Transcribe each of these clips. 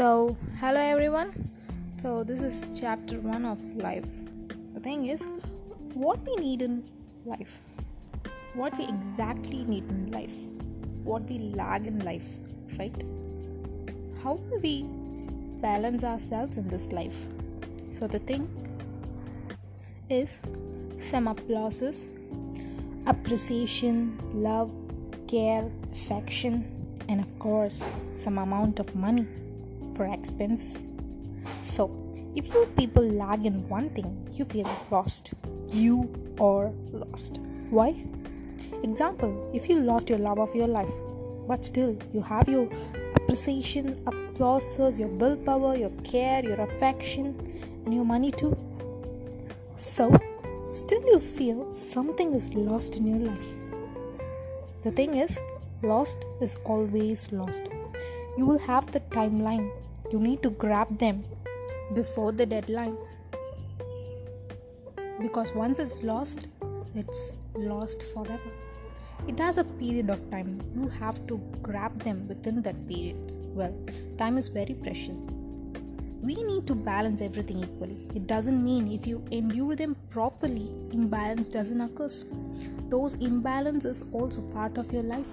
So, hello everyone. So, this is chapter 1 of life. The thing is, what we need in life, what we exactly need in life, what we lag in life, right? How will we balance ourselves in this life? So, the thing is some applauses, appreciation, love, care, affection, and of course, some amount of money for expenses. So, if you people lag in one thing, you feel lost. You are lost. Why? Example, if you lost your love of your life, but still you have your appreciation, applauses, your willpower, your care, your affection, and your money too. So, still you feel something is lost in your life. The thing is, lost is always lost. You will have the timeline you need to grab them before the deadline. Because once it's lost, it's lost forever. It has a period of time. You have to grab them within that period. Well, time is very precious. We need to balance everything equally. It doesn't mean if you endure them properly, imbalance doesn't occur. Those imbalances also part of your life.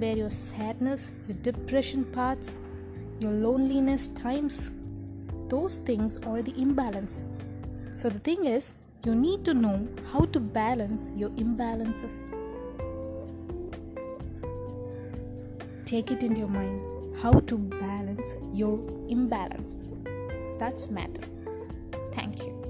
Where your sadness, your depression parts, your loneliness times, those things are the imbalance. So the thing is, you need to know how to balance your imbalances. Take it in your mind how to balance your imbalances. That's matter. Thank you.